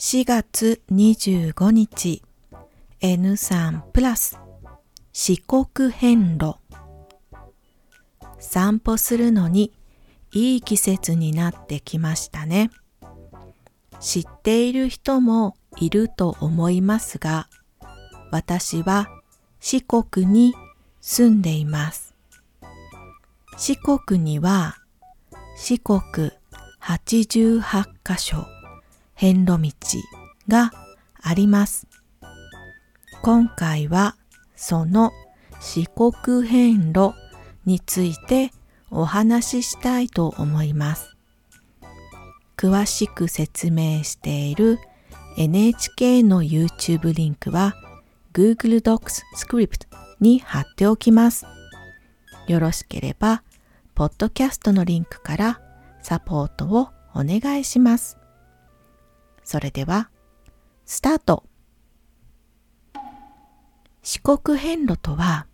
4月25日 N3 プラス四国遍路散歩するのにいい季節になってきましたね。知っている人もいると思いますが、私は四国に住んでいます。四国には四国88カ所遍路道があります。今回はその四国遍路についてお話ししたいと思います。詳しく説明している NHK の YouTube リンクは Google Docs スクリプトに貼っておきます。よろしければ、ポッドキャストのリンクからサポートをお願いします。それでは、スタート四国遍路とは、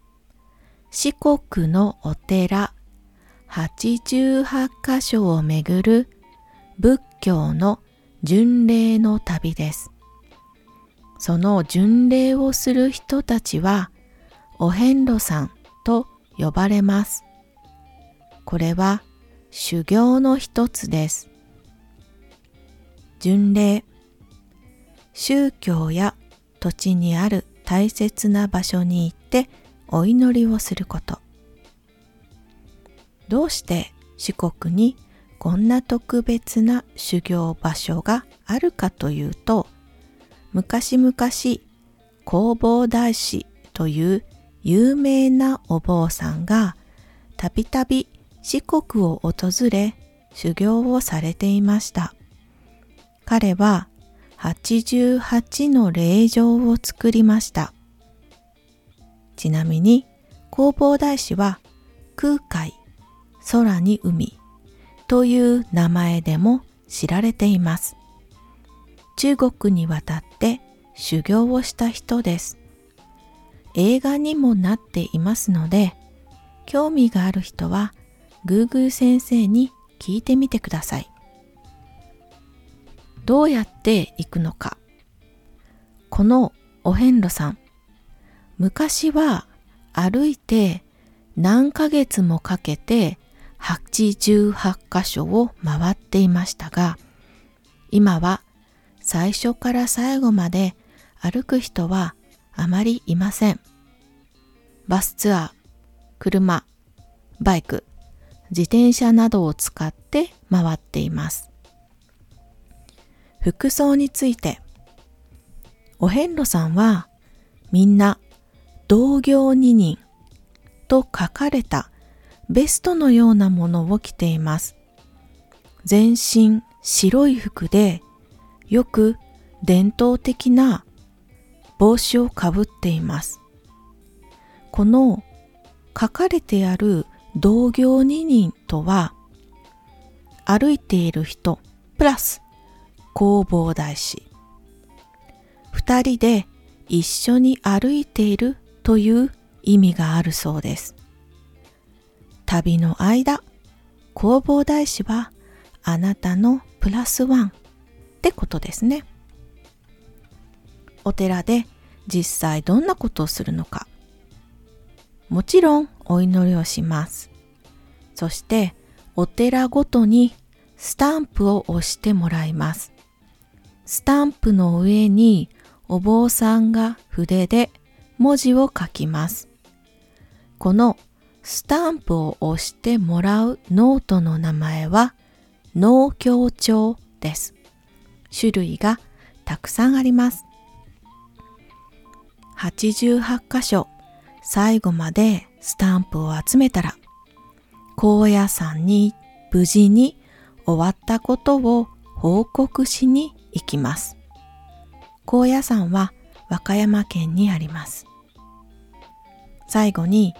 四国のお寺88カ所をめぐる仏教の巡礼の旅です。その巡礼をする人たちはお遍路さんと呼ばれます。これは修行の一つです。巡礼宗教や土地にある大切な場所に行ってお祈りをすること。どうして四国にこんな特別な修行場所があるかというと昔々弘法大師という有名なお坊さんがたびたび四国を訪れ修行をされていました。彼は88の霊場を作りました。ちなみに弘法大師は空海空に海という名前でも知られています。中国に渡って修行をした人です。映画にもなっていますので、興味がある人は Google 先生に聞いてみてください。どうやって行くのか。このお遍路さん、昔は歩いて何ヶ月もかけて88箇所を回っていましたが、今は最初から最後まで歩く人はあまりいません。バスツアー、車、バイク、自転車などを使って回っています。服装について、お遍路さんはみんな同業二人と書かれたベストのようなものを着ています。全身白い服でよく伝統的な帽子をかぶっています。この書かれてある同業二人とは歩いている人プラス弘法大師二人で一緒に歩いているという意味があるそうです。旅の間、弘法大師はあなたのプラスワンってことですね。お寺で実際どんなことをするのか。もちろんお祈りをします。そしてお寺ごとにスタンプを押してもらいます。スタンプの上にお坊さんが筆で文字を書きます。このスタンプを押してもらうノートの名前は納経帳です。種類がたくさんあります。88箇所最後までスタンプを集めたら高野山に無事に終わったことを報告しに行きます。高野山は和歌山県にあります。最後に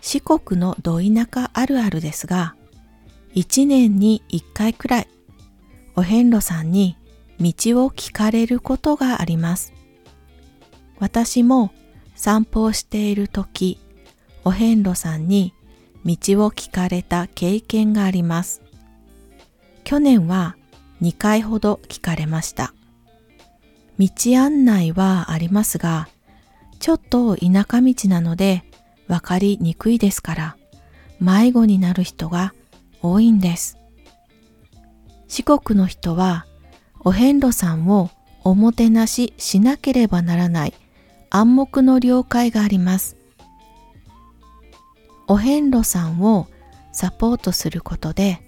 四国のど田舎あるあるですが、一年に一回くらい、お遍路さんに道を聞かれることがあります。私も散歩をしている時、お遍路さんに道を聞かれた経験があります。去年は2回ほど聞かれました。道案内はありますが、ちょっと田舎道なのでわかりにくいですから、迷子になる人が多いんです。四国の人はお遍路さんをおもてなししなければならない暗黙の了解があります。お遍路さんをサポートすることで、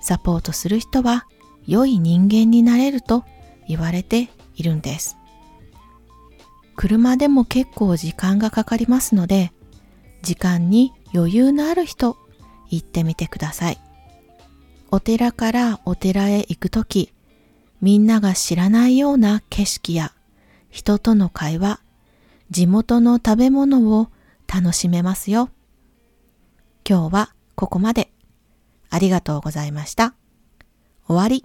サポートする人は良い人間になれると言われているんです。車でも結構時間がかかりますので、時間に余裕のある人、行ってみてください。お寺からお寺へ行くとき、みんなが知らないような景色や人との会話、地元の食べ物を楽しめますよ。今日はここまで。ありがとうございました。終わり。